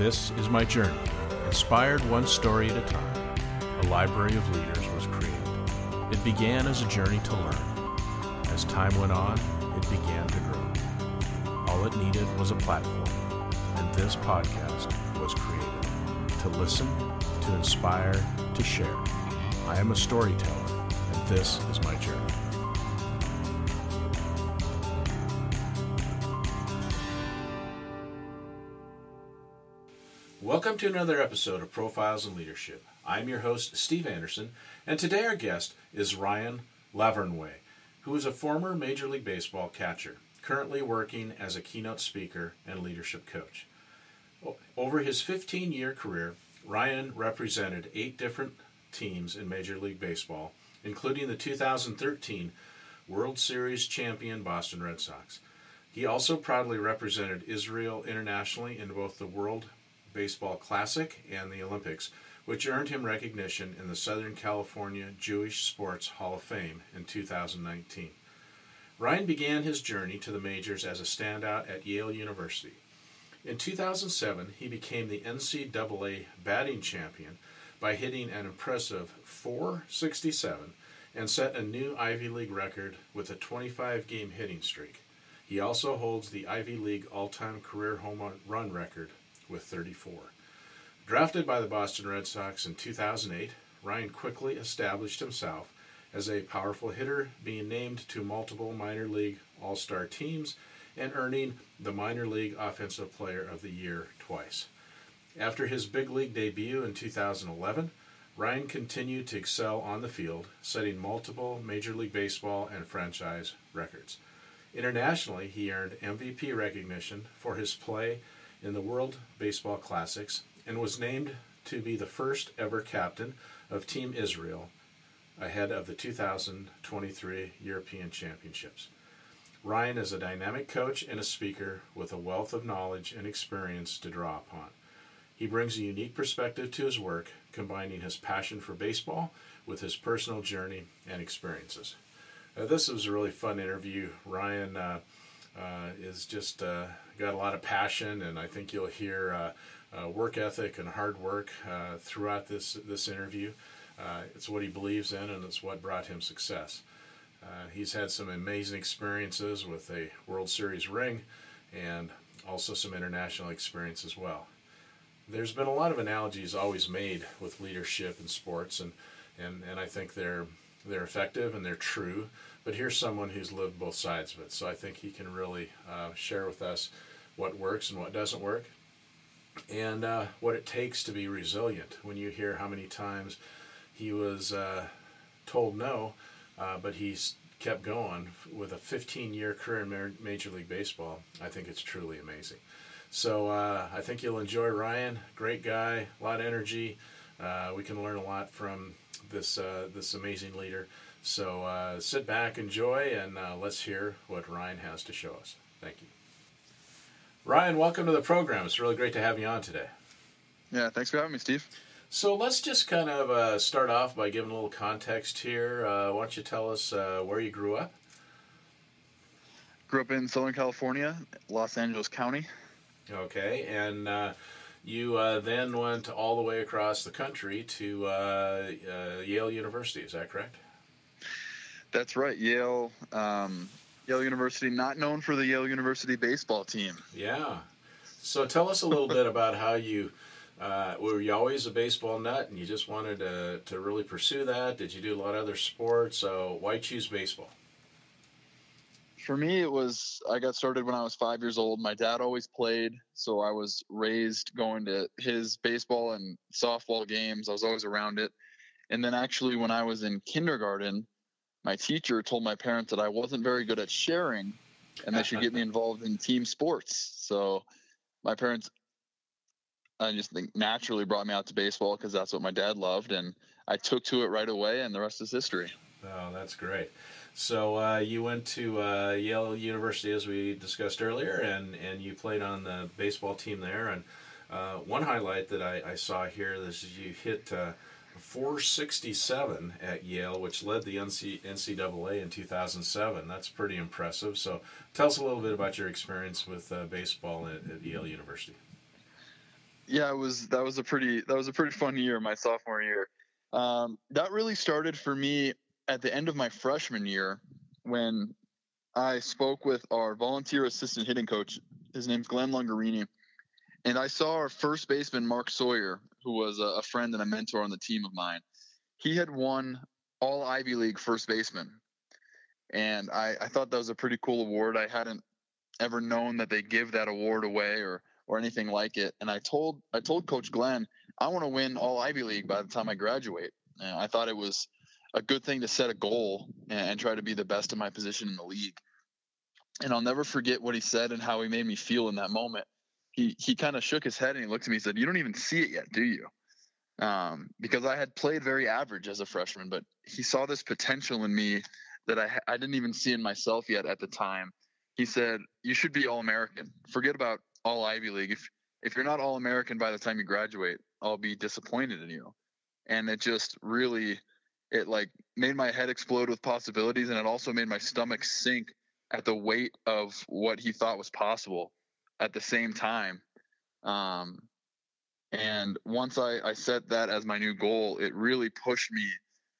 This is my journey. Inspired one story at a time, a library of leaders was created. It began as a journey to learn. As time went on, it began to grow. All it needed was a platform, and this podcast was created to listen, to inspire, to share. I am a storyteller, and this is my journey. To another episode of Profiles in Leadership. I'm your host, Steve Anderson, and today our guest is Ryan Lavarnway, who is a former Major League Baseball catcher, currently working as a keynote speaker and leadership coach. Over his 15 year career, Ryan represented eight different teams in Major League Baseball, including the 2013 World Series champion Boston Red Sox. He also proudly represented Israel internationally in both the World Baseball Classic and the Olympics, which earned him recognition in the Southern California Jewish Sports Hall of Fame in 2019. Ryan began his journey to the majors as a standout at Yale University. In 2007, he became the NCAA batting champion by hitting an impressive 467 and set a new Ivy League record with a 25 game hitting streak. He also holds the Ivy League all time career home run record with 34. Drafted by the Boston Red Sox in 2008, Ryan quickly established himself as a powerful hitter, being named to multiple minor league all star teams and earning the minor league offensive player of the year twice. After his big league debut in 2011, Ryan continued to excel on the field, setting multiple Major League Baseball and franchise records. Internationally, he earned MVP recognition for his play in the World Baseball Classics and was named to be the first ever captain of Team Israel ahead of the 2023 European Championships. Ryan is a dynamic coach and a speaker with a wealth of knowledge and experience to draw upon. He brings a unique perspective to his work, combining his passion for baseball with his personal journey and experiences. Uh, this was a really fun interview. Ryan uh, uh, is just uh, got a lot of passion, and I think you'll hear uh, work ethic and hard work throughout this this interview. it's what he believes in, and it's what brought him success. he's had some amazing experiences with a World Series ring, and also some international experience as well. There's been a lot of analogies always made with leadership in sports, and and, and I think they're they're effective and they're true. But here's someone who's lived both sides of it, so I think he can really uh, share with us what works and what doesn't work, and uh, what it takes to be resilient. When you hear how many times he was uh, told no, uh, but he's kept going with a 15 year career in Major League Baseball, I think it's truly amazing. So uh, I think you'll enjoy Ryan. Great guy, a lot of energy. Uh, we can learn a lot from this uh, this amazing leader. So sit back, enjoy, and let's hear what Ryan has to show us. Thank you. Ryan, welcome to the program. It's really great to have you on today. Yeah, thanks for having me, Steve. So let's just kind of uh, start off by giving a little context here. Uh, why don't you tell us uh, where you grew up? Grew up in Southern California, Los Angeles County. Okay, and uh, you uh, then went all the way across the country to uh, Yale University. Is that correct? That's right, Yale. Um, Yale University, not known for the Yale University baseball team. Yeah. So tell us a little bit about how you uh, were you always a baseball nut and you just wanted to, to really pursue that? Did you do a lot of other sports? So why choose baseball? For me, it was I got started when I was five years old. My dad always played, so I was raised going to his baseball and softball games. I was always around it. And then actually, when I was in kindergarten, my teacher told my parents that I wasn't very good at sharing and they should get me involved in team sports. So my parents, I just think naturally brought me out to baseball because that's what my dad loved. And I took to it right away and the rest is history. Oh, that's great. So uh, you went to uh, Yale University, as we discussed earlier, and, and you played on the baseball team there. And uh, one highlight that I, I, saw here is you hit uh, 467 at Yale, which led the NCAA in 2007. That's pretty impressive. So, tell us a little bit about your experience with uh, baseball at, at, Yale University. Yeah, it was that was a pretty that was a pretty fun year, my sophomore year. Um, that really started for me at the end of my freshman year when I spoke with our volunteer assistant hitting coach. His name's Glenn Longarini, And I saw our first baseman, Mark Sawyer, who was a, friend and a mentor on the team of mine. He had won all Ivy League first baseman. And I, I thought that was a pretty cool award. I hadn't ever known that they give that award away or or anything like it. And I told I told Coach Glenn, I want to win all Ivy League by the time I graduate. And I thought it was a good thing to set a goal and, and try to be the best in my position in the league. And I'll never forget what he said and how he made me feel in that moment. He he kind of shook his head and he looked at me and said, "You don't even see it yet, do you?" Um, because I had played very average as a freshman, but he saw this potential in me that I I didn't even see in myself yet at the time. He said, "You should be all American. Forget about all Ivy League. If if you're not all American by the time you graduate, I'll be disappointed in you." And it just really it like made my head explode with possibilities and it also made my stomach sink at the weight of what he thought was possible at the same time um, and once I, I set that as my new goal it really pushed me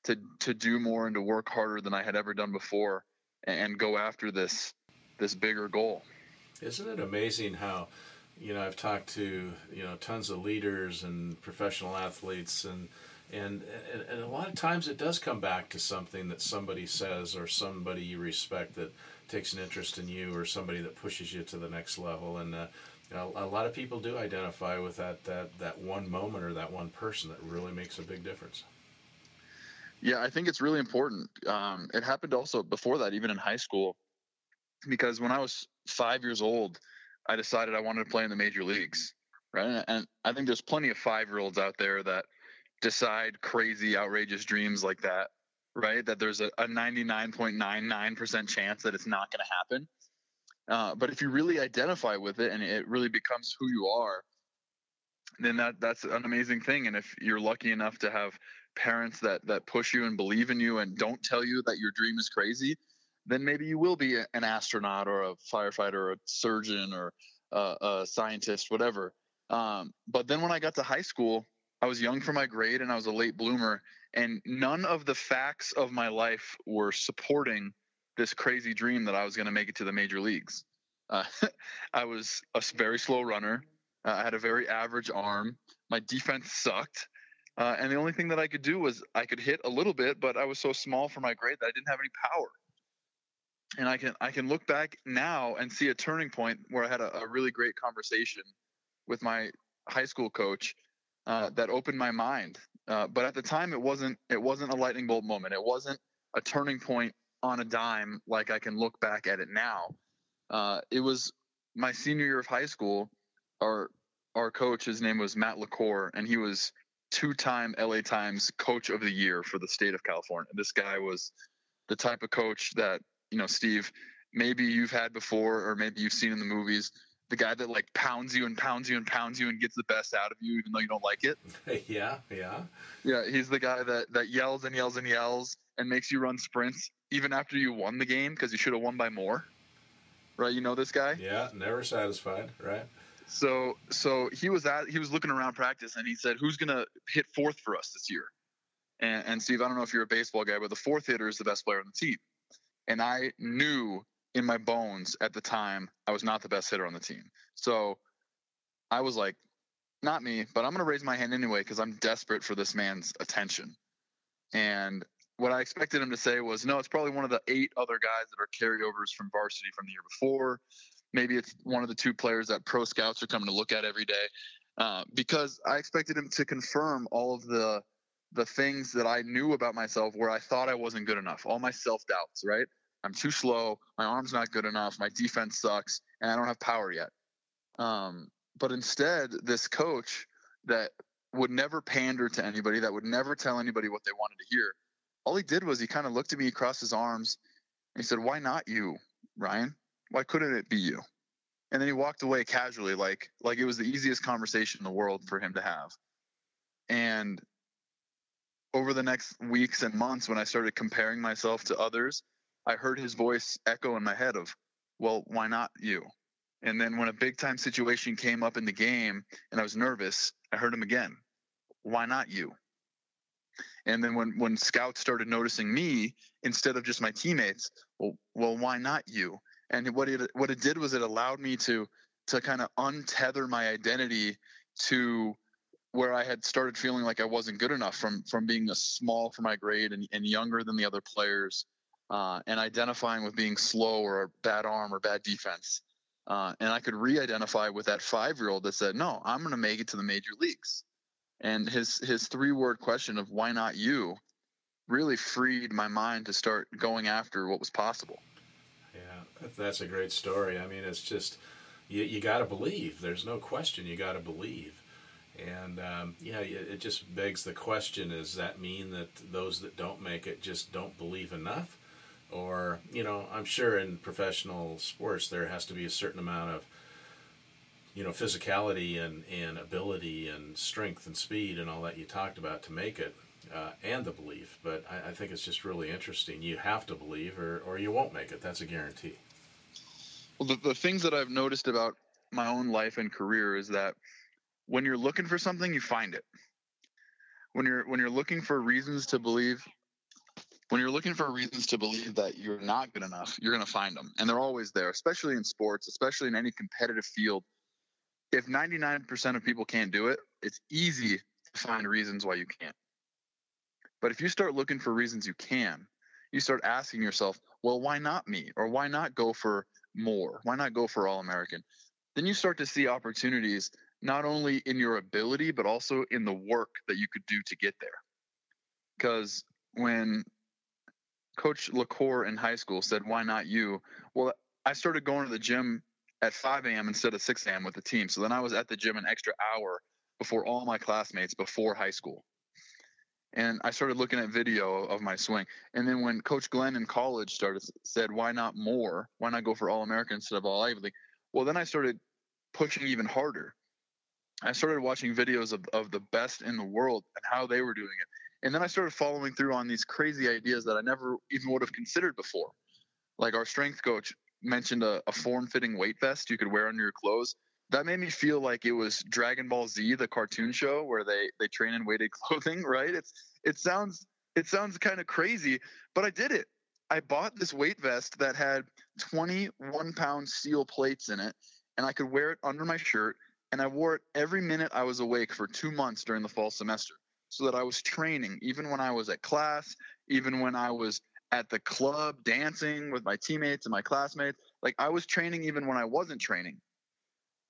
to to do more and to work harder than i had ever done before and go after this this bigger goal. Isn't it amazing how you know i've talked to you know tons of leaders and professional athletes and and, and, and a lot of times it does come back to something that somebody says or somebody you respect that takes an interest in you or somebody that pushes you to the next level and uh, you know, a lot of people do identify with that, that that one moment or that one person that really makes a big difference. Yeah i think it's really important. Um, it happened also before that even in high school because when i was five years old i decided i wanted to play in the major leagues right? And i think there's plenty of five year olds out there that decide crazy, outrageous dreams like that, right? That there's a, a 99.99% chance that it's not going to happen. Uh, but if you really identify with it and it really becomes who you are, then that that's an amazing thing. And if you're lucky enough to have parents that that push you and believe in you and don't tell you that your dream is crazy, then maybe you will be an astronaut or a firefighter or a surgeon or a, a scientist, whatever. Um, but then when I got to high school, I was young for my grade and I was a late bloomer, and none of the facts of my life were supporting this crazy dream that I was going to make it to the major leagues. Uh, I was a very slow runner. Uh, I had a very average arm. My defense sucked. Uh, and the only thing that I could do was I could hit a little bit, but I was so small for my grade that I didn't have any power. And I can I can look back now and see a turning point where I had a, a really great conversation with my high school coach uh, that opened my mind. Uh, but at the time, it wasn't it wasn't a lightning bolt moment. It wasn't a turning point on a dime like I can look back at it now. Uh, it was my senior year of high school. Our our coach, his name was Matt LaCour, and he was two-time LA Times Coach of the Year for the state of California. This guy was the type of coach that you know, Steve, maybe you've had before, or maybe you've seen in the movies the guy that like pounds you and pounds you and pounds you and gets the best out of you even though you don't like it. yeah, yeah. Yeah, he's the guy that that yells and yells and yells and makes you run sprints even after you won the game because you should have won by more. Right? You know this guy? Yeah, never satisfied, right? So so he was at he was looking around practice and he said, "Who's going to hit fourth for us this year?" And, and Steve, I don't know if you're a baseball guy, but the fourth hitter is the best player on the team. And I knew in my bones at the time I was not the best hitter on the team. So I was like, not me, but I'm going to raise my hand anyway because I'm desperate for this man's attention. And what I expected him to say was, no, it's probably one of the eight other guys that are carryovers from varsity from the year before. Maybe it's one of the two players that pro scouts are coming to look at every day. Uh, because I expected him to confirm all of the the things that I knew about myself where I thought I wasn't good enough, all my self doubts, right? I'm too slow. My arm's not good enough. My defense sucks, and I don't have power yet. Um, but instead, this coach that would never pander to anybody, that would never tell anybody what they wanted to hear, all he did was he kind of looked at me across his arms and he said, Why not you, Ryan? Why couldn't it be you? And then he walked away casually, like like it was the easiest conversation in the world for him to have. And over the next weeks and months, when I started comparing myself to others I heard his voice echo in my head of, well, why not you? And then when a big time situation came up in the game and I was nervous, I heard him again. Why not you? And then when when scouts started noticing me instead of just my teammates, well, well, why not you? And what it what it did was it allowed me to to kind of untether my identity to where I had started feeling like I wasn't good enough from from being a small for my grade and, and younger than the other players, uh, and identifying with being slow or a bad arm or bad defense. Uh, and I could re-identify with that five-year-old that said, "No, I'm going to make it to the major leagues." And his his three-word question of "Why not you?" really freed my mind to start going after what was possible. Yeah, that's a great story. I mean, it's just you, you got to believe. There's no question. You got to believe. And um, yeah, it just begs the question: Does that mean that those that don't make it just don't believe enough? Or you know i'm sure in professional sports there has to be a certain amount of you know physicality and, and ability and strength and speed and all that you talked about to make it uh, and the belief. But I, I, think it's just really interesting. You have to believe or, or you won't make it. That's a guarantee. Well the, the things that i've noticed about my own life and career is that when you're looking for something you find it. When you're when you're looking for reasons to believe when you're looking for reasons to believe that you're not good enough, you're going to find them. And they're always there, especially in sports, especially in any competitive field. If 99% of people can't do it, it's easy to find reasons why you can't. But if you start looking for reasons you can, you start asking yourself, well, why not me? Or why not go for more? Why not go for All American? Then you start to see opportunities not only in your ability, but also in the work that you could do to get there. Because when Coach LaCour in high school said, "Why not you?" Well, I started going to the gym at 5 a.m. instead of 6 a.m. with the team. So then I was at the gym an extra hour before all my classmates before high school. And I started looking at video of my swing. And then when Coach Glenn in college started said, "Why not more? Why not go for All American instead of All Ivy League?" Well, then I started pushing even harder. I started watching videos of, of the best in the world and how they were doing it. And then I started following through on these crazy ideas that I never even would have considered before. Like our strength coach mentioned a, a form fitting weight vest you could wear under your clothes. That made me feel like it was Dragon Ball Z, the cartoon show where they, they train in weighted clothing, right? It's it sounds it sounds kind of crazy, but I did it. I bought this weight vest that had 21 pound steel plates in it, and I could wear it under my shirt. And I wore it every minute I was awake for two months during the fall semester so that I was training even when I was at class, even when I was at the club dancing with my teammates and my classmates. Like I was training even when I wasn't training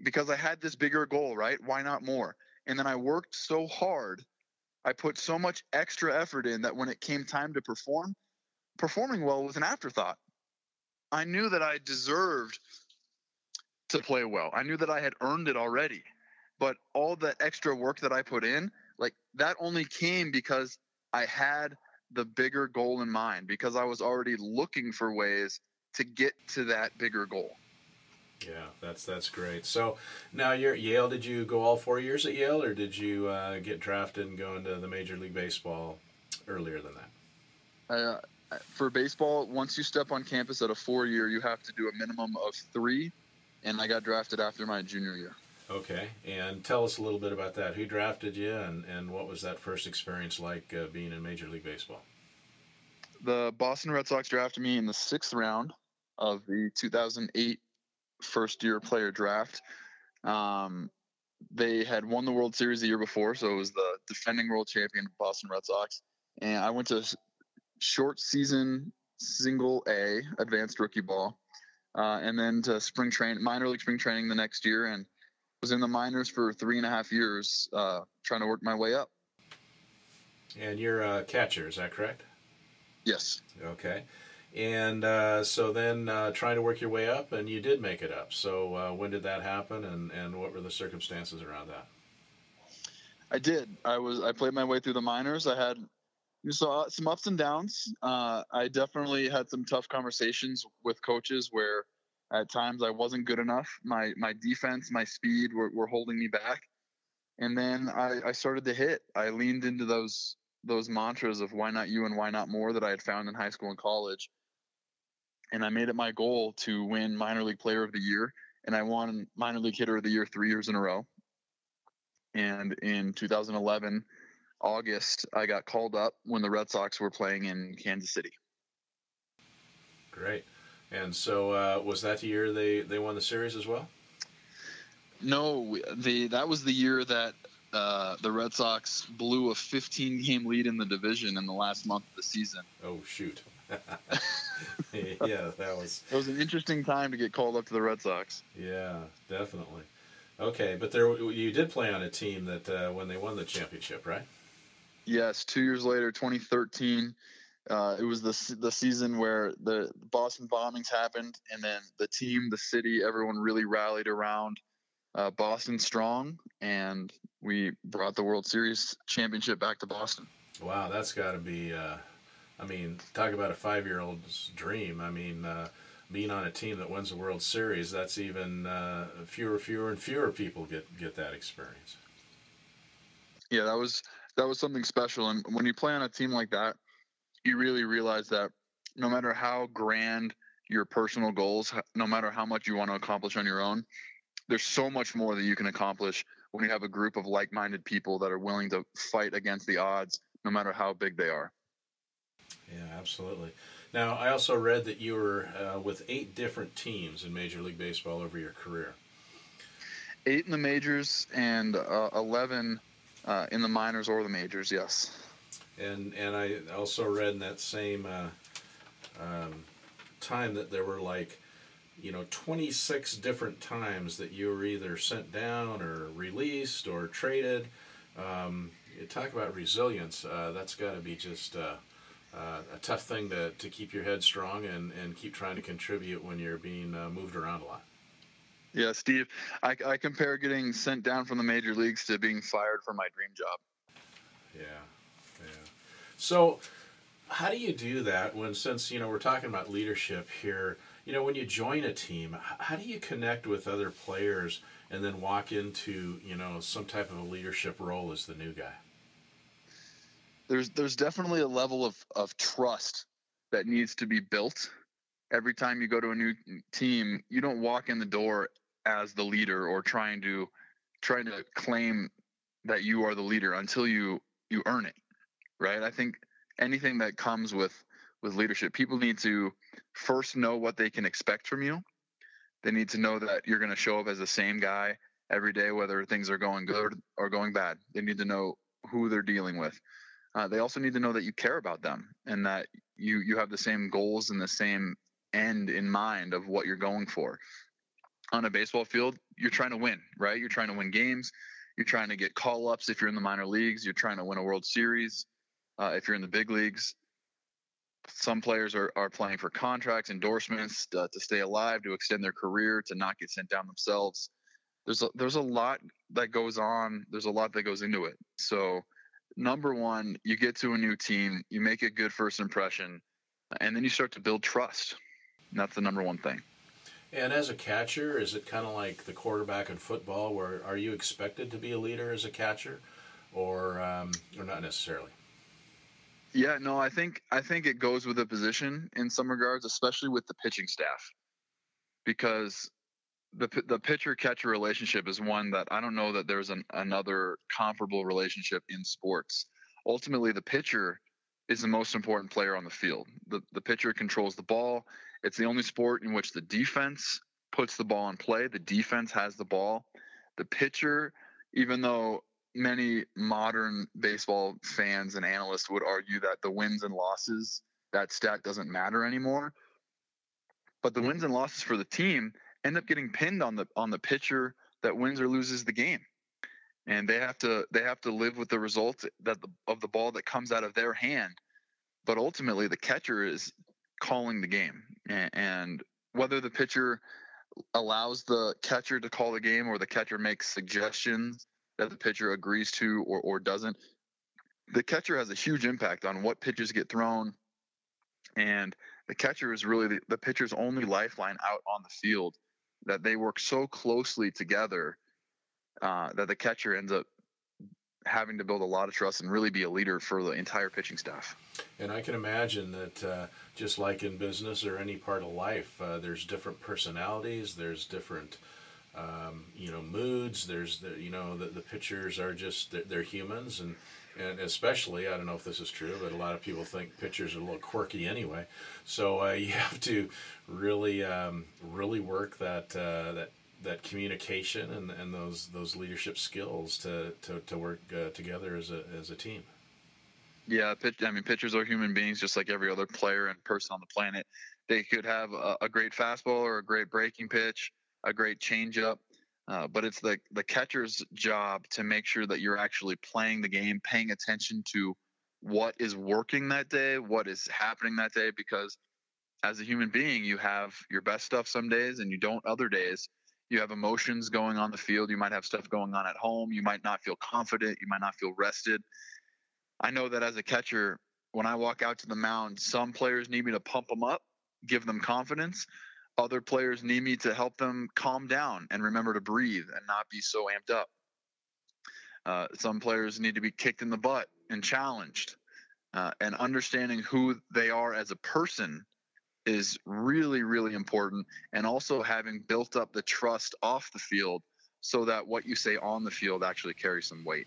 because I had this bigger goal, right? Why not more? And then I worked so hard. I put so much extra effort in that when it came time to perform, performing well was an afterthought. I knew that I deserved to play well. I knew that I had earned it already. But all that extra work that I put in like that only came because I had the bigger goal in mind because I was already looking for ways to get to that bigger goal. Yeah, that's that's great. So now you're at Yale. Did you go all four years at Yale, or did you uh, get drafted and go into the Major League Baseball earlier than that? Uh, for baseball, once you step on campus at a four year, you have to do a minimum of three, and I got drafted after my junior year. Okay, and tell us a little bit about that. Who drafted you, and, and what was that first experience like uh, being in Major League Baseball? The Boston Red Sox drafted me in the sixth round of the 2008 first year player draft. Um, they had won the World Series the year before, so it was the defending world champion Boston Red Sox. And I went to short season single A advanced rookie ball, uh, and then to spring train minor league spring training the next year, and was in the minors for three and a half years, uh, trying to work my way up. And you're a catcher, is that correct? Yes. Okay. And uh, so then uh, trying to work your way up, and you did make it up. So uh, when did that happen, and, and what were the circumstances around that? I did. I was I played my way through the minors. I had you saw some ups and downs. Uh, I definitely had some tough conversations with coaches where at times I wasn't good enough. My my defense, my speed were, were holding me back. And then I, I started to hit. I leaned into those those mantras of why not you and why not more that I had found in high school and college. And I made it my goal to win minor league player of the year and I won minor league hitter of the year three years in a row. And in 2011, August, I got called up when the Red Sox were playing in Kansas City. Great. And so, uh, was that the year they, they won the series as well? No, the that was the year that uh, the Red Sox blew a 15 game lead in the division in the last month of the season. Oh shoot! yeah, that was. It was an interesting time to get called up to the Red Sox. Yeah, definitely. Okay, but there you did play on a team that uh, when they won the championship, right? Yes, two years later, 2013. Uh, it was the the season where the Boston bombings happened, and then the team, the city, everyone really rallied around uh, Boston strong, and we brought the World Series championship back to Boston. Wow, that's got to be. Uh, I mean, talk about a five-year-old's dream. I mean, uh, being on a team that wins the World Series, that's even uh, fewer, fewer, and fewer people get get that experience. Yeah, that was that was something special. And when you play on a team like that, you really realize that no matter how grand your personal goals, no matter how much you want to accomplish on your own, there's so much more that you can accomplish when you have a group of like-minded people that are willing to fight against the odds, no matter how big they are. Yeah, absolutely. Now, I also read that you were uh, with eight different teams in Major League Baseball over your career. Eight in the majors and uh, eleven uh, in the minors or the majors. Yes. And and I also read in that same uh, um, time that there were like you know 26 different times that you were either sent down or released or traded. Um, you talk about resilience uh, that's got to be just uh, uh, a tough thing to, to keep your head strong and, and keep trying to contribute when you're being uh, moved around a lot. Yeah steve I, I compare getting sent down from the major leagues to being fired from my dream job. Yeah so how do you do that when since you know we're talking about leadership here you know, when you join a team, how do you connect with other players and then walk into, you know, some type of a leadership role as the new guy? There's there's definitely a level of, of trust that needs to be built. Every time you go to a new team, you don't walk in the door as the leader or trying to trying to claim that you are the leader until you you earn it. Right? I think anything that comes with with leadership. People need to first know what they can expect from you. They need to know that you're going to show up as the same guy every day, whether things are going good or going bad. They need to know who they're dealing with. Uh, they also need to know that you care about them and that you you have the same goals and the same end in mind of what you're going for. On a baseball field, you're trying to win, right? You're trying to win games. You're trying to get call ups if you're in the minor leagues. You're trying to win a World Series uh, if you're in the big leagues some players are, are playing for contracts, endorsements uh, to stay alive, to extend their career, to not get sent down themselves. There's a, there's a lot that goes on. There's a lot that goes into it. So, number one, you get to a new team, you make a good first impression, and then you start to build trust. And that's the number one thing. And as a catcher, is it kind of like the quarterback in football, where are you expected to be a leader as a catcher, or um, or not necessarily? Yeah, no, I think I think it goes with the position in some regards, especially with the pitching staff, because the the pitcher catcher relationship is one that I don't know that there's an, another comparable relationship in sports. Ultimately, the pitcher is the most important player on the field. The the pitcher controls the ball. It's the only sport in which the defense puts the ball in play. The defense has the ball. The pitcher, even though many modern baseball fans and analysts would argue that the wins and losses that stat doesn't matter anymore. But the wins and losses for the team end up getting pinned on the on the pitcher that wins or loses the game. And they have to they have to live with the result that the, of the ball that comes out of their hand. But ultimately the catcher is calling the game. And, and whether the pitcher allows the catcher to call the game or the catcher makes suggestions that the pitcher agrees to or, or doesn't. The catcher has a huge impact on what pitches get thrown. And the catcher is really the, the pitcher's only lifeline out on the field that they work so closely together uh, that the catcher ends up having to build a lot of trust and really be a leader for the entire pitching staff. And I can imagine that uh, just like in business or any part of life, uh, there's different personalities, there's different um, you know moods. There's the, you know the, the pitchers are just they're, they're, humans and and especially I don't know if this is true, but a lot of people think pitchers are a little quirky anyway. So uh, you have to really um, really work that uh, that that communication and, and those those leadership skills to to, to work uh, together as a as a team. Yeah, I mean, pitchers are human beings just like every other player and person on the planet. They could have a, a great fastball or a great breaking pitch, a great changeup, uh, but it's the the catcher's job to make sure that you're actually playing the game, paying attention to what is working that day, what is happening that day, because as a human being, you have your best stuff some days and you don't other days you have emotions going on the field. You might have stuff going on at home. You might not feel confident. You might not feel rested. I know that as a catcher, when I walk out to the mound, some players need me to pump them up, give them confidence. Other players need me to help them calm down and remember to breathe and not be so amped up. Uh, some players need to be kicked in the butt and challenged. Uh, and understanding who they are as a person is really, really important. And also having built up the trust off the field so that what you say on the field actually carries some weight.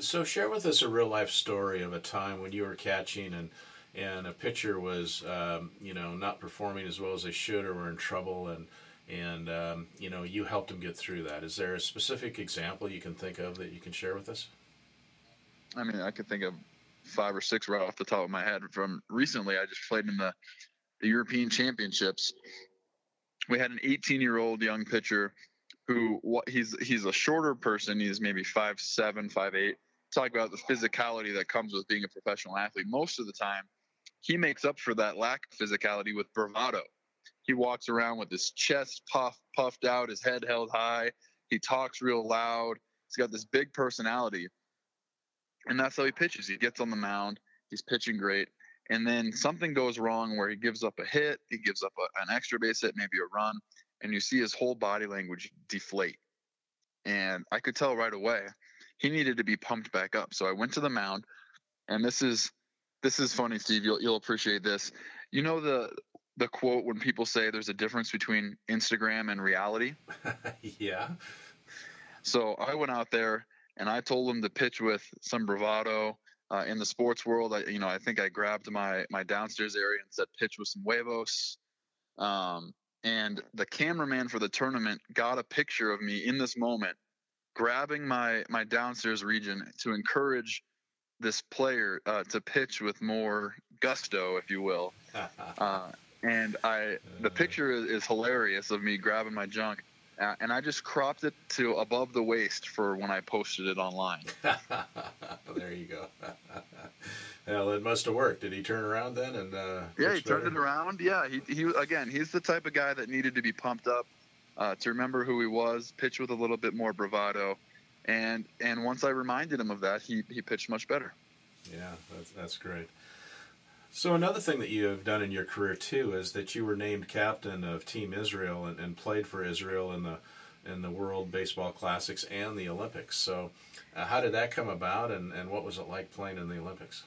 So, share with us a real life story of a time when you were catching and and a pitcher was, um, you know, not performing as well as they should or were in trouble, and and um, you know, you helped them get through that. Is there a specific example you can think of that you can share with us? I mean, I could think of five or six right off the top of my head from recently. I just played in the the European Championships. We had an 18 year old young pitcher who what he's he's a shorter person. He's maybe five seven, five eight. Talk about the physicality that comes with being a professional athlete. Most of the time, he makes up for that lack of physicality with bravado. He walks around with his chest puffed puffed out, his head held high. He talks real loud. He's got this big personality, and that's how he pitches. He gets on the mound. He's pitching great and then something goes wrong where he gives up a hit, he gives up a, an extra base hit, maybe a run, and you see his whole body language deflate. And I could tell right away he needed to be pumped back up. So I went to the mound, and this is this is funny, Steve. You'll you'll appreciate this. You know the the quote when people say there's a difference between Instagram and reality. yeah. So I went out there and I told them to pitch with some bravado uh, in the sports world, I, you know, I think I grabbed my my downstairs area and said pitch with some huevos. Um, and the cameraman for the tournament got a picture of me in this moment, grabbing my my downstairs region to encourage this player uh, to pitch with more gusto, if you will. Uh, and I, the picture is, is hilarious of me grabbing my junk uh, and I just cropped it to above the waist for when I posted it online. there you go. well, it must have worked. Did he turn around then? And uh, yeah, he better? turned it around. Yeah, he, he again, he's the type of guy that needed to be pumped up uh, to remember who he was, pitch with a little bit more bravado, and and once I reminded him of that, he he pitched much better. Yeah, that's that's great. So another thing that you have done in your career too is that you were named captain of Team Israel and, and played for Israel in the in the World Baseball Classics and the Olympics. So, uh, how did that come about, and, and what was it like playing in the Olympics?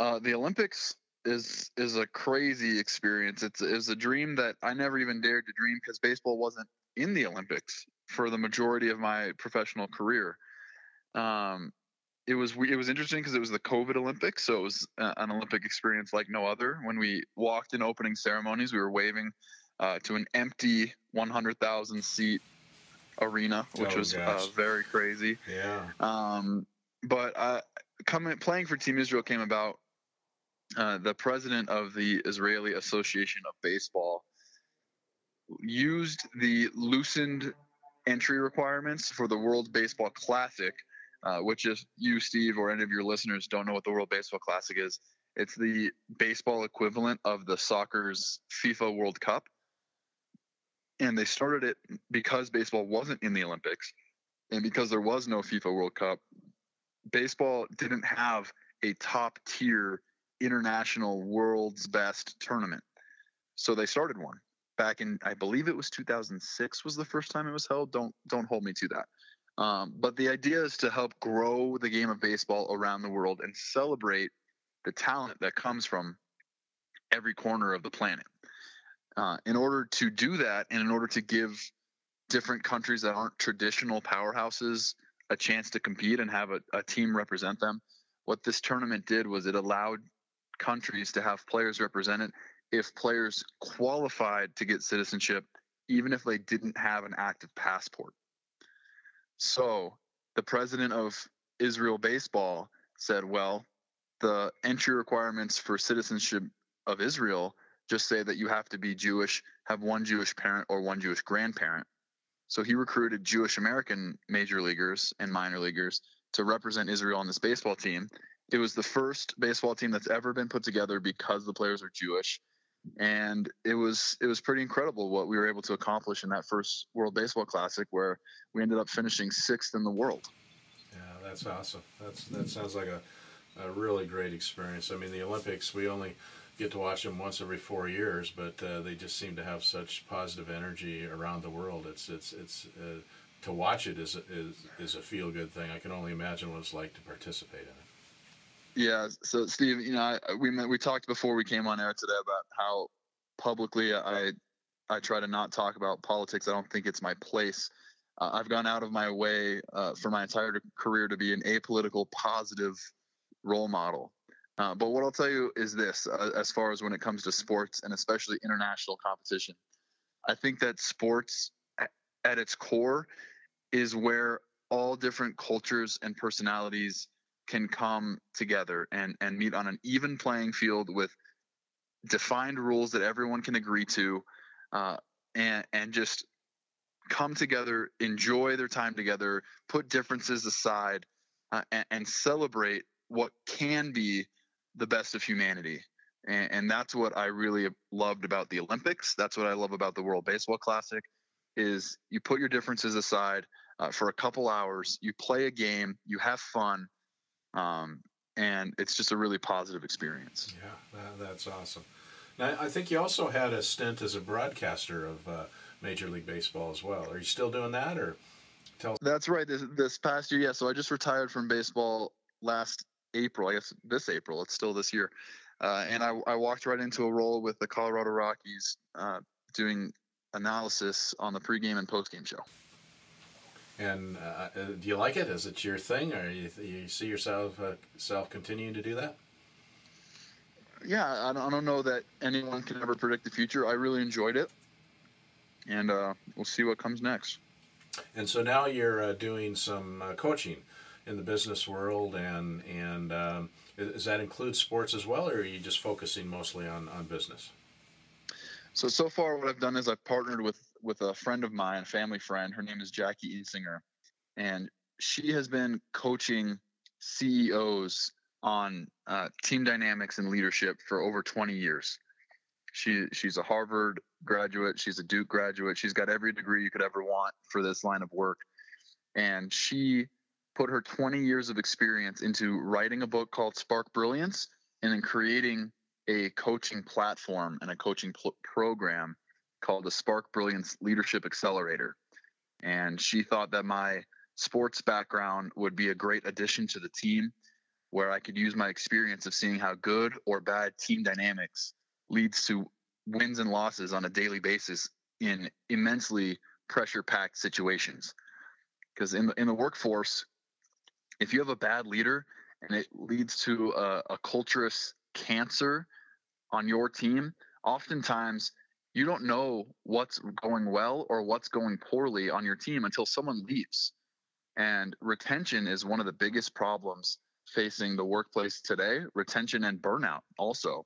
Uh, the Olympics is is a crazy experience. It's it was a dream that I never even dared to dream because baseball wasn't in the Olympics for the majority of my professional career. Um, it was it was interesting because it was the COVID Olympics, so it was uh, an Olympic experience like no other. When we walked in opening ceremonies, we were waving uh, to an empty 100,000 seat arena, which oh, was uh, very crazy. Yeah. Um, but uh, coming playing for Team Israel came about. Uh, the president of the Israeli Association of Baseball used the loosened entry requirements for the World Baseball Classic uh, which if you, Steve, or any of your listeners don't know what the World Baseball Classic is, it's the baseball equivalent of the soccer's FIFA World Cup. And they started it because baseball wasn't in the Olympics and because there was no FIFA World Cup. Baseball didn't have a top tier international world's best tournament. So they started one back in I believe it was 2006 was the first time it was held. Don't don't hold me to that. Um, but the idea is to help grow the game of baseball around the world and celebrate the talent that comes from every corner of the planet. Uh, in order to do that, and in order to give different countries that aren't traditional powerhouses a chance to compete and have a, a team represent them, what this tournament did was it allowed countries to have players represented if players qualified to get citizenship, even if they didn't have an active passport. So the president of Israel Baseball said, well, the entry requirements for citizenship of Israel just say that you have to be Jewish, have one Jewish parent or one Jewish grandparent. So he recruited Jewish American major leaguers and minor leaguers to represent Israel on this baseball team. It was the first baseball team that's ever been put together because the players are Jewish. And it was it was pretty incredible what we were able to accomplish in that first World Baseball Classic where we ended up finishing sixth in the world. Yeah, that's awesome. That's that sounds like a, a really great experience. I mean the Olympics we only get to watch them once every four years, but uh, they just seem to have such positive energy around the world. It's it's it's uh, to watch it is is is a feel good thing. I can only imagine what it's like to participate in it. Yeah. So Steve, you know, I, we we talked before we came on air today about how publicly I I try to not talk about politics. I don't think it's my place. Uh, I've gone out of my way uh, for my entire career to be an apolitical, positive role model. Uh, but what I'll tell you is this uh, as far as when it comes to sports and especially international competition, I think that sports at its core is where all different cultures and personalities can come together and, and meet on an even playing field with defined rules that everyone can agree to uh, and, and just come together, enjoy their time together, put differences aside, uh, and, and celebrate what can be the best of humanity. And, and, that's what I really loved about the Olympics. That's what I love about the World Baseball Classic is you put your differences aside uh, for a couple hours, you play a game, you have fun, um, and it's just a really positive experience. Yeah, that, that's awesome. Now, I think you also had a stint as a broadcaster of uh, Major League Baseball as well. Are you still doing that, or tell? That's right. This, this past year, yeah. So I just retired from baseball last April, I guess this April. It's still this year. Uh, and I, I, walked right into a role with the Colorado Rockies uh, doing analysis on the pregame and postgame show. And uh, uh do you like it? Is it your thing, or you, you see yourself uh, self continuing to do that? Yeah, I don't, I don't, know that anyone can ever predict the future. I really enjoyed it, and uh, we'll see what comes next. And so now you're doing some coaching in the business world, and and um, does that include sports as well, or are you just focusing mostly on on business? So so far, what I've done is I've partnered with with a friend of mine, a family friend. Her name is Jackie Insinger, and she has been coaching CEOs on uh, team dynamics and leadership for over 20 years. She she's a Harvard graduate. She's a Duke graduate. She's got every degree you could ever want for this line of work, and she put her 20 years of experience into writing a book called Spark Brilliance and then creating a coaching platform and a coaching pl- program called the Spark Brilliance Leadership Accelerator. And she thought that my sports background would be a great addition to the team where I could use my experience of seeing how good or bad team dynamics leads to wins and losses on a daily basis in immensely pressure packed situations. Because in the, in the workforce, if you have a bad leader and it leads to a, a culturous cancer on your team, oftentimes you don't know what's going well or what's going poorly on your team until someone leaves. And retention is one of the biggest problems facing the workplace today, retention and burnout also.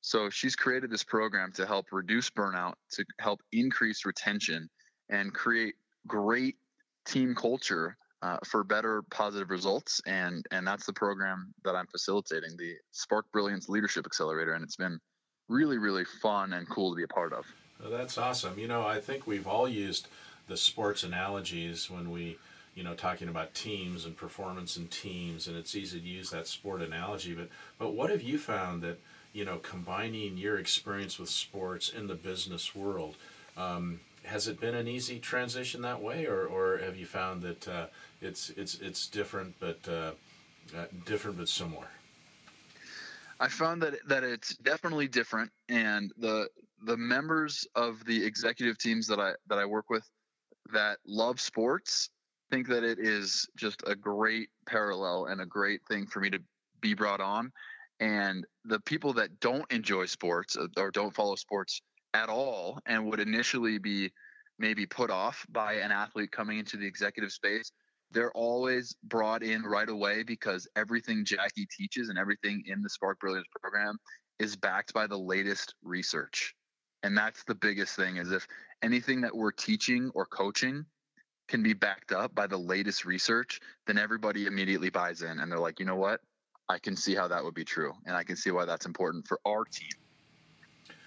So she's created this program to help reduce burnout, to help increase retention, and create great team culture uh, for better positive results and and that's the program that i'm facilitating the spark brilliance leadership accelerator and it's been really really fun and cool to be a part of well, that's awesome you know i think we've all used the sports analogies when we you know talking about teams and performance in teams and it's easy to use that sport analogy but but what have you found that you know combining your experience with sports in the business world um, has it been an easy transition that way, or, or have you found that uh, it's it's it's different, but uh, uh, different but similar? I found that that it's definitely different, and the the members of the executive teams that I that I work with that love sports think that it is just a great parallel and a great thing for me to be brought on. And the people that don't enjoy sports uh, or don't follow sports at all and would initially be maybe put off by an athlete coming into the executive space, they're always brought in right away because everything Jackie teaches and everything in the Spark Brilliance program is backed by the latest research. And that's the biggest thing is if anything that we're teaching or coaching can be backed up by the latest research, then everybody immediately buys in and they're like, you know what? I can see how that would be true. And I can see why that's important for our team.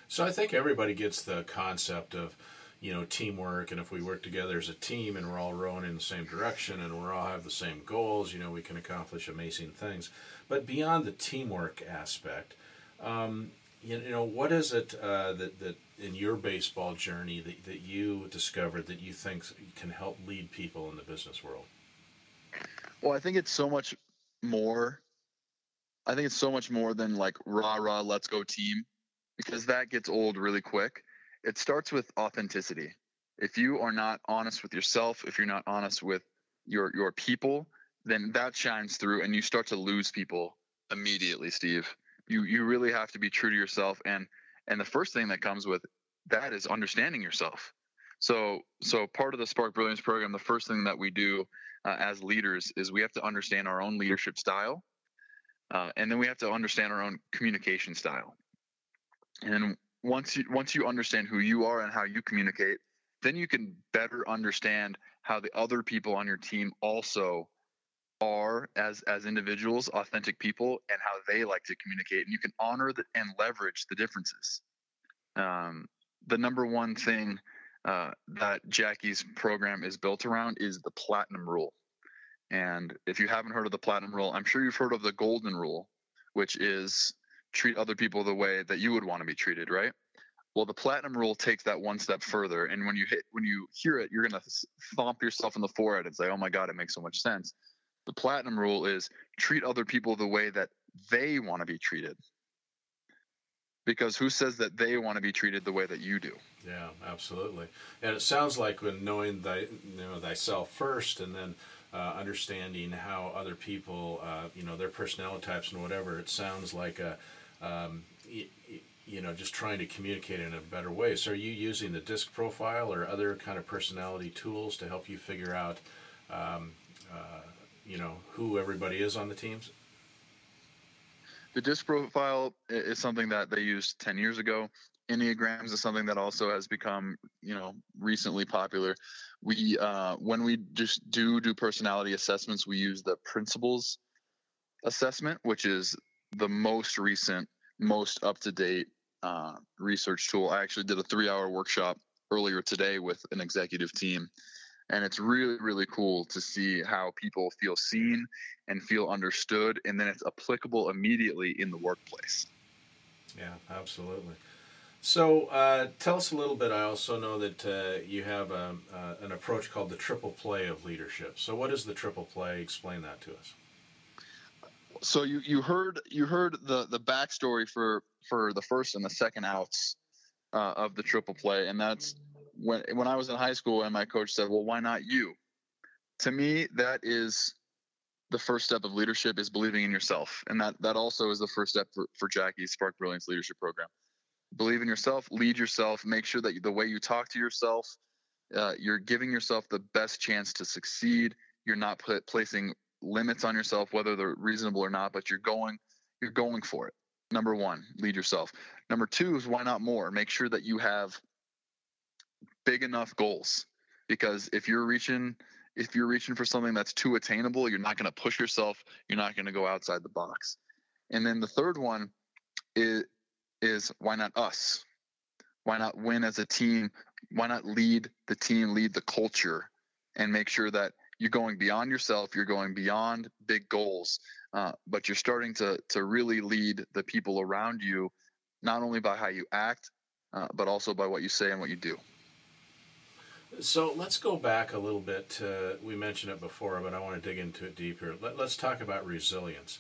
So I think everybody gets the concept of, you know, teamwork. And if we work together as a team and we're all rowing in the same direction and we're all have the same goals, you know, we can accomplish amazing things. But beyond the teamwork aspect, um, you know, what is it uh, that, that in your baseball journey that, that you discovered that you think can help lead people in the business world? Well, I think it's so much more. I think it's so much more than like rah rah, let's go team, because that gets old really quick. It starts with authenticity. If you are not honest with yourself, if you're not honest with your your people, then that shines through, and you start to lose people immediately. Steve, you you really have to be true to yourself, and and the first thing that comes with that is understanding yourself. So, so part of the Spark Brilliance program, the first thing that we do uh, as leaders is we have to understand our own leadership style, uh, and then we have to understand our own communication style. And once you once you understand who you are and how you communicate, then you can better understand how the other people on your team also are as as individuals, authentic people, and how they like to communicate. And you can honor the, and leverage the differences. Um, the number one thing uh, that Jackie's program is built around is the platinum rule. And if you haven't heard of the platinum rule, I'm sure you've heard of the golden rule, which is treat other people the way that you would want to be treated, right? Well, the platinum rule takes that one step further. And when you hit, when you hear it, you're going to thump yourself in the forehead and say, "Oh my God, it makes so much sense." The platinum rule is treat other people the way that they want to be treated. Because who says that they want to be treated the way that you do? Yeah, absolutely. And it sounds like when knowing thy, you know, thyself first, and then uh, understanding how other people, uh, you know, their personality types and whatever. It sounds like a, um, y- you know, just trying to communicate in a better way. So, are you using the disc profile or other kind of personality tools to help you figure out? Um, uh, you know who everybody is on the teams? The disc profile is something that they used 10 years ago. Enneagrams is something that also has become, you know, recently popular. We, uh, when we just do do personality assessments, we use the principles assessment, which is the most recent, most up to date uh, research tool. I actually did a three hour workshop earlier today with an executive team and it's really really cool to see how people feel seen and feel understood and then it's applicable immediately in the workplace. Yeah absolutely. So uh, tell us a little bit. I also know that uh, you have um, uh, an approach called the triple play of leadership. So what is the triple play? Explain that to us so you, you heard you heard the the backstory for for the first and the second outs uh, of the triple play and that's when when I was in high school and my coach said, "Well, why not you?" To me, that is the first step of leadership is believing in yourself, and that that also is the first step for, for Jackie's Spark Brilliance Leadership Program. Believe in yourself, lead yourself, make sure that the way you talk to yourself, uh, you're giving yourself the best chance to succeed. You're not put, placing limits on yourself, whether they're reasonable or not, but you're going you're going for it. Number one, lead yourself. Number two is why not more? Make sure that you have big enough goals because if you're reaching if you're reaching for something that's too attainable you're not going to push yourself you're not going to go outside the box and then the third one is is why not us why not win as a team why not lead the team lead the culture and make sure that you're going beyond yourself you're going beyond big goals uh, but you're starting to to really lead the people around you not only by how you act uh, but also by what you say and what you do So let's go back a little bit. To, we mentioned it before, but I want to dig into it deeper. Let, let's talk about resilience.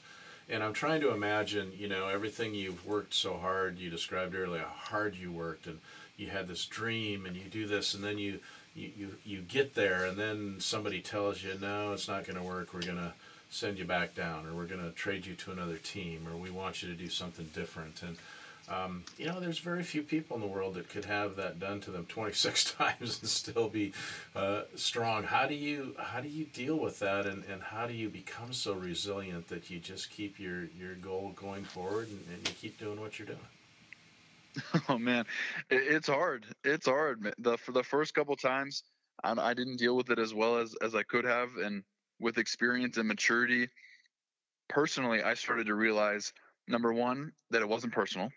And I'm trying to imagine, you know, everything you've worked so hard. You described earlier how hard you worked, and you had this dream, and you do this, and then you you, you, get there, and then somebody tells you, no, it's not going to work. We're going to send you back down, or we're going to trade you to another team, or we want you to do something different. And um, you know, there's very few people in the world that could have that done to them 26 times and still be uh, strong. How do you how do you deal with that, and, and how do you become so resilient that you just keep your, your goal going forward and, and you keep doing what you're doing? Oh man, it's hard. It's hard. The for the first couple times, I, I didn't deal with it as well as as I could have, and with experience and maturity, personally, I started to realize number one that it wasn't personal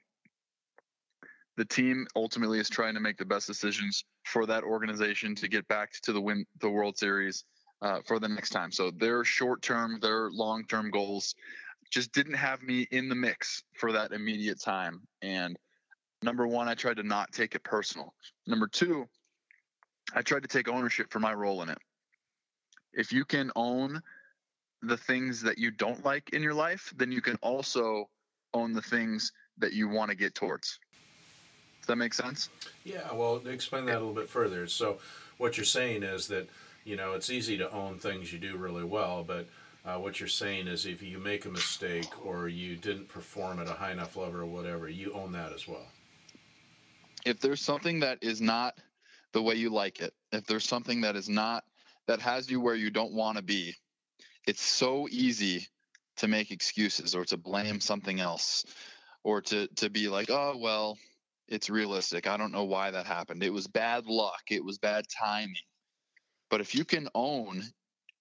the team ultimately is trying to make the best decisions for that organization to get back to the win the World Series uh, for the next time. So their short term, their long term goals just didn't have me in the mix for that immediate time. And number one, I tried to not take it personal. Number two, I tried to take ownership for my role in it. If you can own the things that you don't like in your life, then you can also own the things that you want to get towards. Does that make sense? Yeah, well, explain that a little bit further. So, what you're saying is that, you know, it's easy to own things you do really well, but uh, what you're saying is if you make a mistake or you didn't perform at a high enough level or whatever, you own that as well. If there's something that is not the way you like it, if there's something that is not, that has you where you don't want to be, it's so easy to make excuses or to blame something else or to, to be like, oh, well, it's realistic. I don't know why that happened. It was bad luck. It was bad timing. But if you can own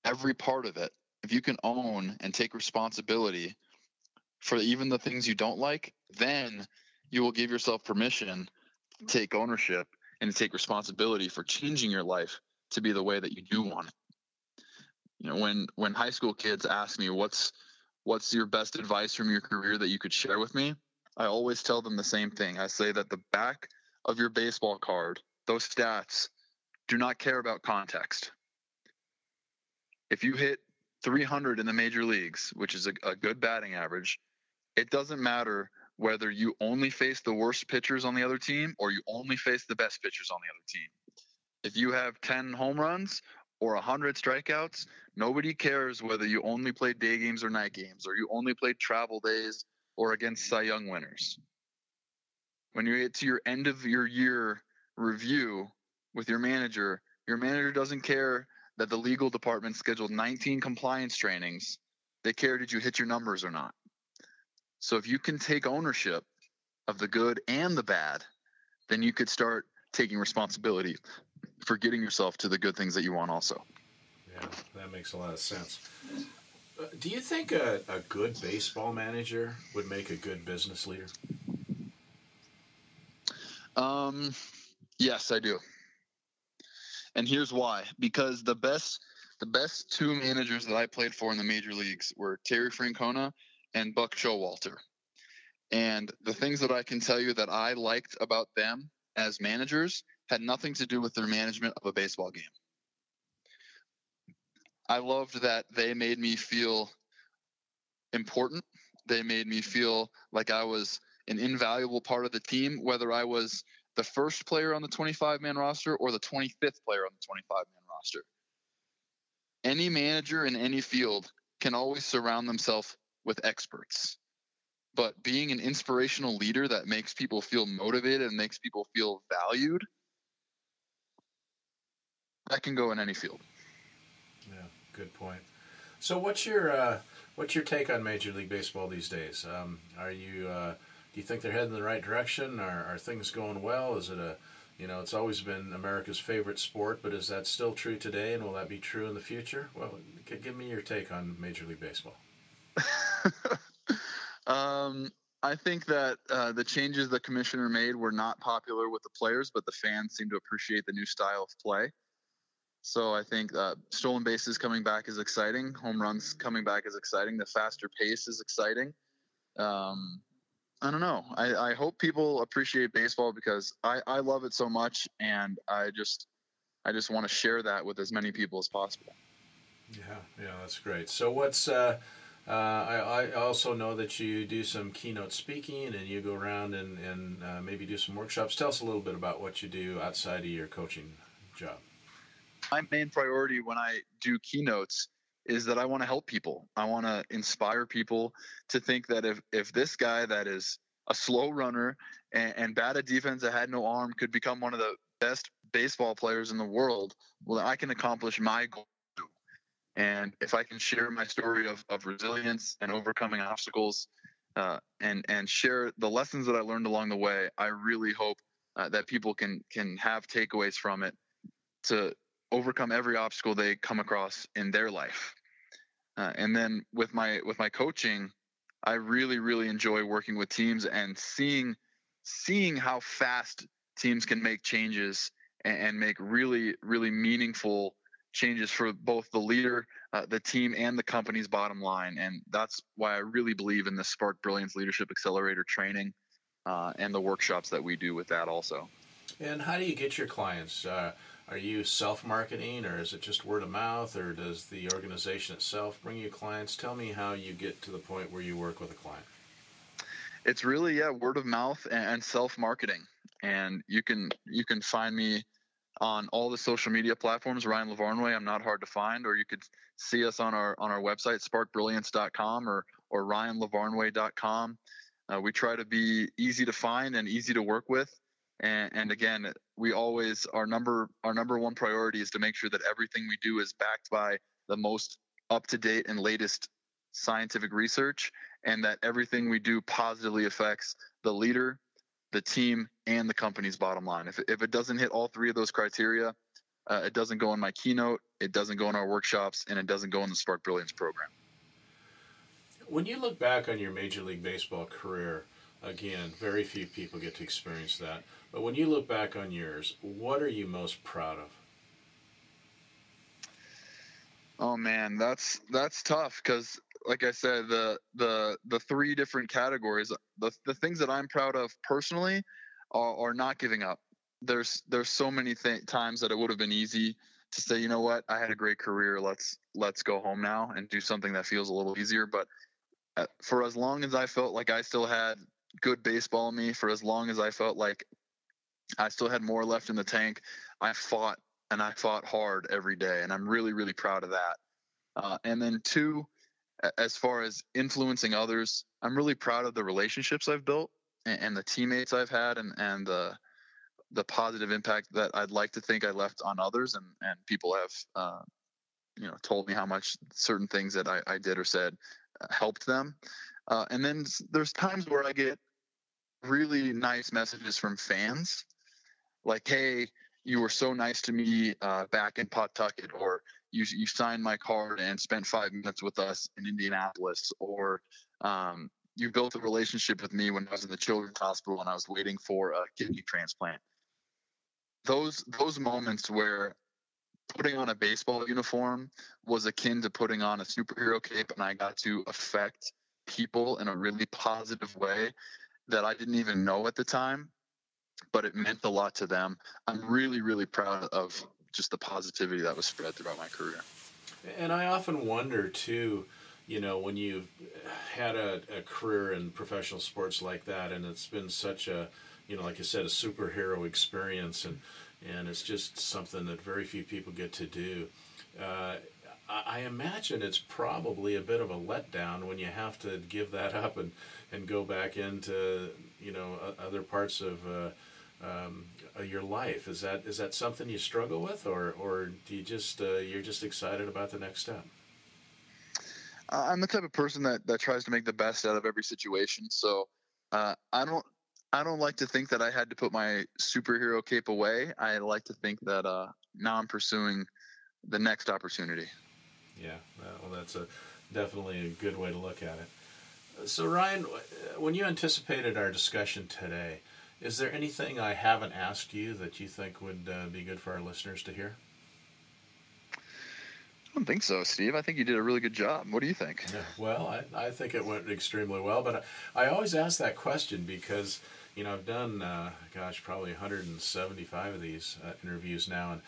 every part of it, if you can own and take responsibility for even the things you don't like, then you will give yourself permission take ownership and to take responsibility for changing your life to be the way that you do mm-hmm. want it. You know, when when high school kids ask me what's what's your best advice from your career that you could share with me, I always tell them the same thing. I say that the back of your baseball card, those stats, do not care about context. If you hit 300 in the major leagues, which is a, a good batting average, it doesn't matter whether you only face the worst pitchers on the other team or you only face the best pitchers on the other team. If you have 10 home runs or 100 strikeouts, nobody cares whether you only play day games or night games or you only play travel days or against Cy Young winners. When you get to your end of your year review with your manager, your manager doesn't care that the legal department scheduled 19 compliance trainings. They care did you hit your numbers or not. So if you can take ownership of the good and the bad, then you could start taking responsibility for getting yourself to the good things that you want also. Yeah, that makes a lot of sense. Do you think a, a good baseball manager would make a good business leader? Um, yes, I do. And here's why: because the best, the best two managers that I played for in the major leagues were Terry Francona and Buck Showalter. And the things that I can tell you that I liked about them as managers had nothing to do with their management of a baseball game. I loved that they made me feel important. They made me feel like I was an invaluable part of the team, whether I was the first player on the 25 man roster or the 25th player on the 25 man roster. Any manager in any field can always surround themselves with experts. But being an inspirational leader that makes people feel motivated and makes people feel valued, that can go in any field. Yeah, good point. So, what's your uh, what's your take on Major League Baseball these days? Um, are you uh, do you think they're heading in the right direction? Are, are things going well? Is it a you know, it's always been America's favorite sport, but is that still true today, and will that be true in the future? Well, give me your take on Major League Baseball. um, I think that uh, the changes the commissioner made were not popular with the players, but the fans seem to appreciate the new style of play. So I think uh, stolen bases coming back is exciting. Home runs coming back is exciting. The faster pace is exciting. Um, I don't know. I, I hope people appreciate baseball because I, I love it so much, and I just I just want to share that with as many people as possible. Yeah, yeah, that's great. So what's uh, uh, I, I also know that you do some keynote speaking and you go around and, and uh, maybe do some workshops. Tell us a little bit about what you do outside of your coaching job. My main priority when I do keynotes is that I want to help people. I want to inspire people to think that if, if this guy that is a slow runner and, and bad at defense that had no arm could become one of the best baseball players in the world, well, I can accomplish my goal and if I can share my story of, of resilience and overcoming obstacles uh, and, and share the lessons that I learned along the way, I really hope uh, that people can, can have takeaways from it to overcome every obstacle they come across in their life. Uh, and then with my with my coaching, I really really enjoy working with teams and seeing seeing how fast teams can make changes and, and make really really meaningful changes for both the leader, uh, the team, and the company's bottom line. And that's why I really believe in the Spark Brilliance Leadership Accelerator training uh, and the workshops that we do with that also. And how do you get your clients? Uh, are you self marketing or is it just word of mouth or does the organization itself bring you clients? Tell me how you get to the point where you work with a client. It's really yeah, word of mouth and self marketing. And you can you can find me on all the social media platforms, Ryan Lavarnway. I'm not hard to find, or you could see us on our on our website, sparkbrilliance.com or or ryanlavarnway.com. Uh, we try to be easy to find and easy to work with. And, and again, we always our number our number one priority is to make sure that everything we do is backed by the most up to date and latest scientific research, and that everything we do positively affects the leader, the team, and the company's bottom line. If, if it doesn't hit all three of those criteria, uh, it doesn't go in my keynote, it doesn't go in our workshops, and it doesn't go in the Spark Brilliance program. When you look back on your Major League Baseball career, again, very few people get to experience that. But when you look back on yours, what are you most proud of? Oh man, that's that's tough because like I said, the the the three different categories, the the things that I'm proud of personally are, are not giving up. There's there's so many th- times that it would have been easy to say, you know what, I had a great career. Let's let's go home now and do something that feels a little easier. But uh, for as long as I felt like I still had good baseball in me, for as long as I felt like I still had more left in the tank, I fought and I fought hard every day, and I'm really really proud of that. Uh, and then two, as far as influencing others, I'm really proud of the relationships I've built and, and the teammates I've had and, and the, the positive impact that I'd like to think I left on others. And, and people have, uh, you know, told me how much certain things that I, I did or said uh, helped them. Uh, and then there's times where I get really nice messages from fans like, hey, you were so nice to me uh, back in Pawtucket, or you you signed my card and spent five minutes with us in Indianapolis, or um, you built a relationship with me when I was in the children's hospital and I was waiting for a kidney transplant. Those those moments where putting on a baseball uniform was akin to putting on a superhero cape, and I got to affect people in a really positive way that I didn't even know at the time, but it meant a lot to them. I'm really, really proud of just the positivity that was spread throughout my career. And I often wonder too, you know, when you've had a, a career in professional sports like that, and it's been such a, you know, like I said, a superhero experience, and and it's just something that very few people get to do. Uh, I imagine it's probably a bit of a letdown when you have to give that up and, and go back into you know other parts of uh, um, uh, your life. Is that is that something you struggle with, or or do you just uh, you're just excited about the next step? I'm the type of person that that tries to make the best out of every situation. So uh, I don't I don't like to think that I had to put my superhero cape away. I like to think that uh, now I'm pursuing the next opportunity. Yeah, well, that's a definitely a good way to look at it. So Ryan, when you anticipated our discussion today, is there anything I haven't asked you that you think would uh, be good for our listeners to hear? I don't think so, Steve. I think you did a really good job. What do you think? Yeah, well, I, I think it went extremely well, but I, I always ask that question because, you know, I've done, uh, gosh, probably 175 of these uh, interviews now, and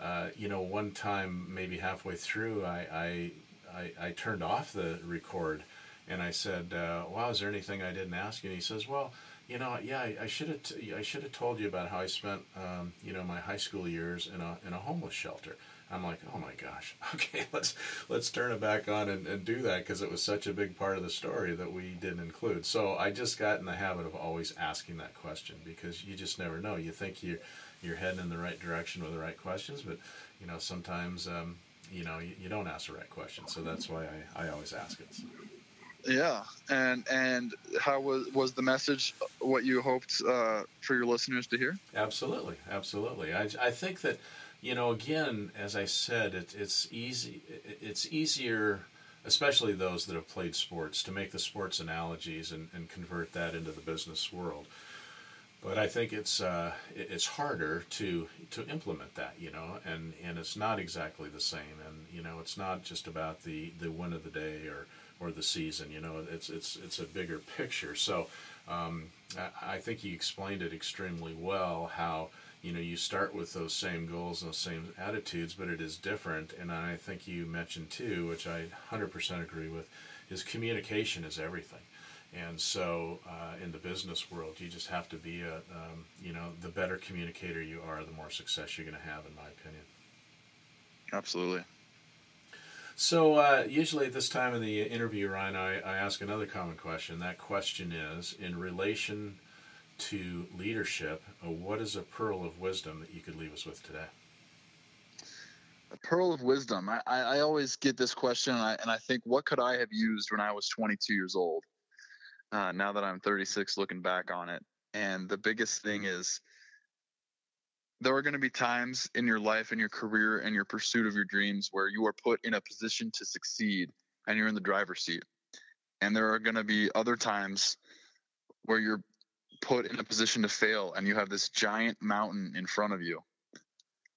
uh, you know, one time maybe halfway through, I, I, I, I turned off the record and I said, uh, "Wow, is there anything I didn't ask? And he says, "Well, you know, yeah, I, should have I should have told you about how I spent um, you know my high school years in a in a homeless shelter." I'm like, "Oh my gosh, okay, let's let's turn it back on and, and do that because it was such a big part of the story that we didn't include." So I just got in the habit of always asking that question because you just never know. You think you you're heading in the right direction with the right questions, but you know sometimes um, you know you, you, don't ask the right questions. So that's why I, I always ask it. So. Yeah, and and how was was the message what you hoped uh, for your listeners to hear? Absolutely, absolutely. I, I think that you know again, as I said, it, it's easy. It's easier, especially those that have played sports, to make the sports analogies and, and convert that into the business world. But I think it's uh, it's harder to to implement that, you know, and, and it's not exactly the same, and you know, it's not just about the, the win of the day or or the season. You know, it's it's it's a bigger picture. So um, I, think he explained it extremely well. How you know you start with those same goals those same attitudes, but it is different. And I think you mentioned too, which I 100% agree with, is communication is everything. And so, uh, in the business world, you just have to be a, um, you know, the better communicator you are, the more success you're going to have, in my opinion. Absolutely. So uh, usually at this time of the interview, Ryan, I, I ask another common question. That question is in relation to leadership. Uh, what is a pearl of wisdom that you could leave us with today? A pearl of wisdom. I, I, I always get this question, and I, and I think, what could I have used when I was 22 years old? Uh, now that I'm 36, looking back on it, and the biggest thing is there are going to be times in your life and your career and your pursuit of your dreams where you are put in a position to succeed and you're in the driver's seat. And there are going to be other times where you're put in a position to fail and you have this giant mountain in front of you.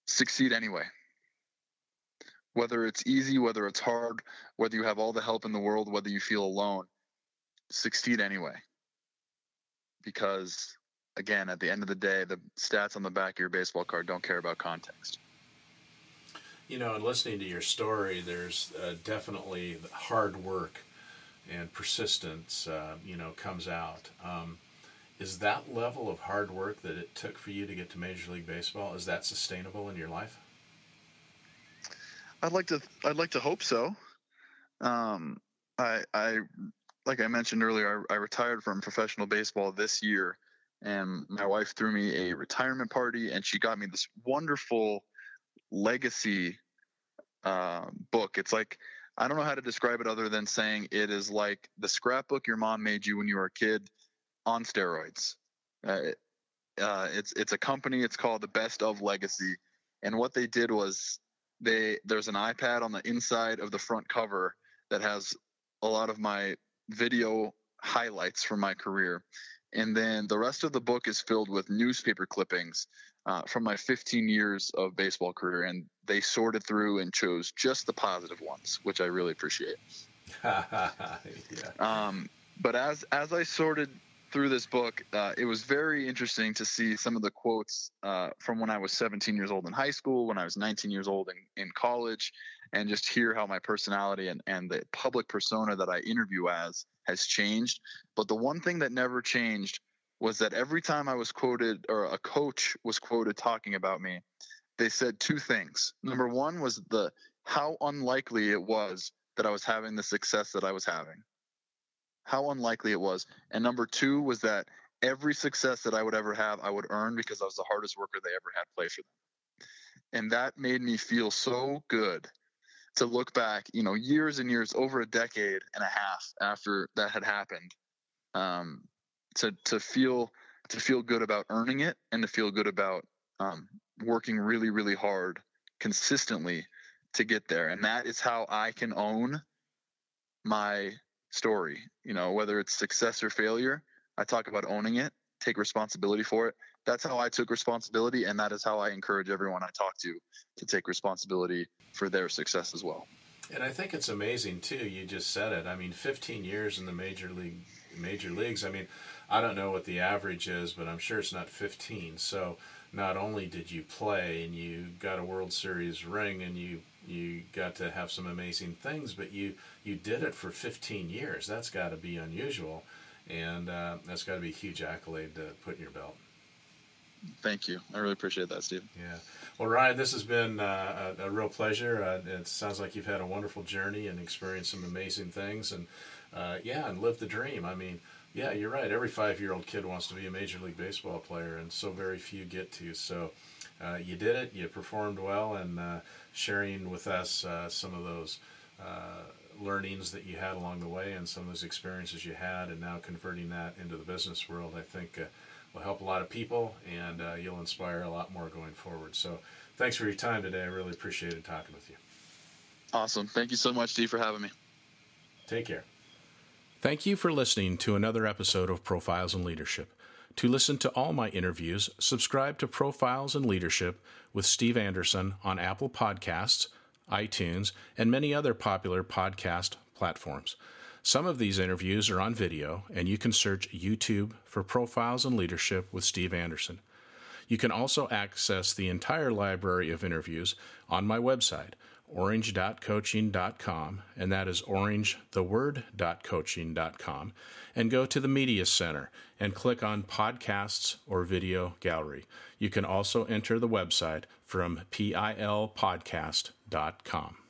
Succeed anyway. Whether it's easy, whether it's hard, whether you have all the help in the world, whether you feel alone, succeed anyway. Because again, at the end of the day, the stats on the back of your baseball card don't care about context. You know, in listening to your story, there's uh, definitely hard work and persistence, uh, you know, comes out. Um, is that level of hard work that it took for you to get to Major League Baseball is that sustainable in your life? I'd like to. I'd like to hope so. Um, I, I, like I mentioned earlier, I, I retired from professional baseball this year, and my wife threw me a retirement party and she got me this wonderful legacy uh, book. It's like i don't know how to describe it other than saying it is like the scrapbook your mom made you when you were a kid on steroids. Uh, uh, it's it's a company. It's called the best of legacy. And what they did was they there's an ipad on the inside of the front cover that has a lot of my video highlights from my career and then the rest of the book is filled with newspaper clippings uh, from my 15 years of baseball career. And they sorted through and chose just the positive ones, which I really appreciate. yeah. um, but as, as I sorted through this book, uh, it was very interesting to see some of the quotes uh, from when I was 17 years old in high school, when I was 19 years old in, in college, and just hear how my personality and, and the public persona that I interview as has changed. But the one thing that never changed was that every time I was quoted or a coach was quoted talking about me, they said two things. Number one was the how unlikely it was that I was having the success that I was having. How unlikely it was. And number two was that every success that I would ever have, I would earn because I was the hardest worker they ever had play for them. And that made me feel so good to look back, you know, years and years, over a decade and a half after that had happened, um, to to feel to feel good about earning it and to feel good about um, working really really hard consistently to get there, and that is how I can own my story. You know, whether it's success or failure, I talk about owning it, take responsibility for it. That's how I took responsibility, and that is how I encourage everyone I talk to to take responsibility for their success as well. And I think it's amazing too. You just said it. I mean, 15 years in the major league, major leagues. I mean, I don't know what the average is, but I'm sure it's not 15. So not only did you play and you got a World Series ring and you you got to have some amazing things, but you you did it for 15 years. That's got to be unusual, and uh, that's got to be a huge accolade to put in your belt. Thank you. I really appreciate that, Steve. Yeah. Well, Ryan, this has been uh, a, a, real pleasure. Uh, it sounds like you've had a wonderful journey and experienced some amazing things, and uh, yeah, and lived the dream. I mean, yeah, you're right. Every five-year-old kid wants to be a major league baseball player, and so very few get to. So, uh, you did it. You performed well, and uh, sharing with us uh, some of those learnings that you had along the way, and some of those experiences you had, and now converting that into the business world, I think will help a lot of people, and uh, you'll inspire a lot more going forward. So, thanks for your time today. I really appreciated talking with you. Awesome. Thank you so much, Steve, for having me. Take care. Thank you for listening to another episode of Profiles in Leadership. To listen to all my interviews, subscribe to Profiles in Leadership with Steve Anderson on Apple Podcasts, iTunes, and many other popular podcast platforms. Some of these interviews are on video, and you can search YouTube for Profiles in Leadership with Steve Anderson. You can also access the entire library of interviews on my website, orange.coaching.com, and that is orangetheword.coaching.com, and go to the Media Center and click on Podcasts or Video Gallery. You can also enter the website from pilpodcast.com.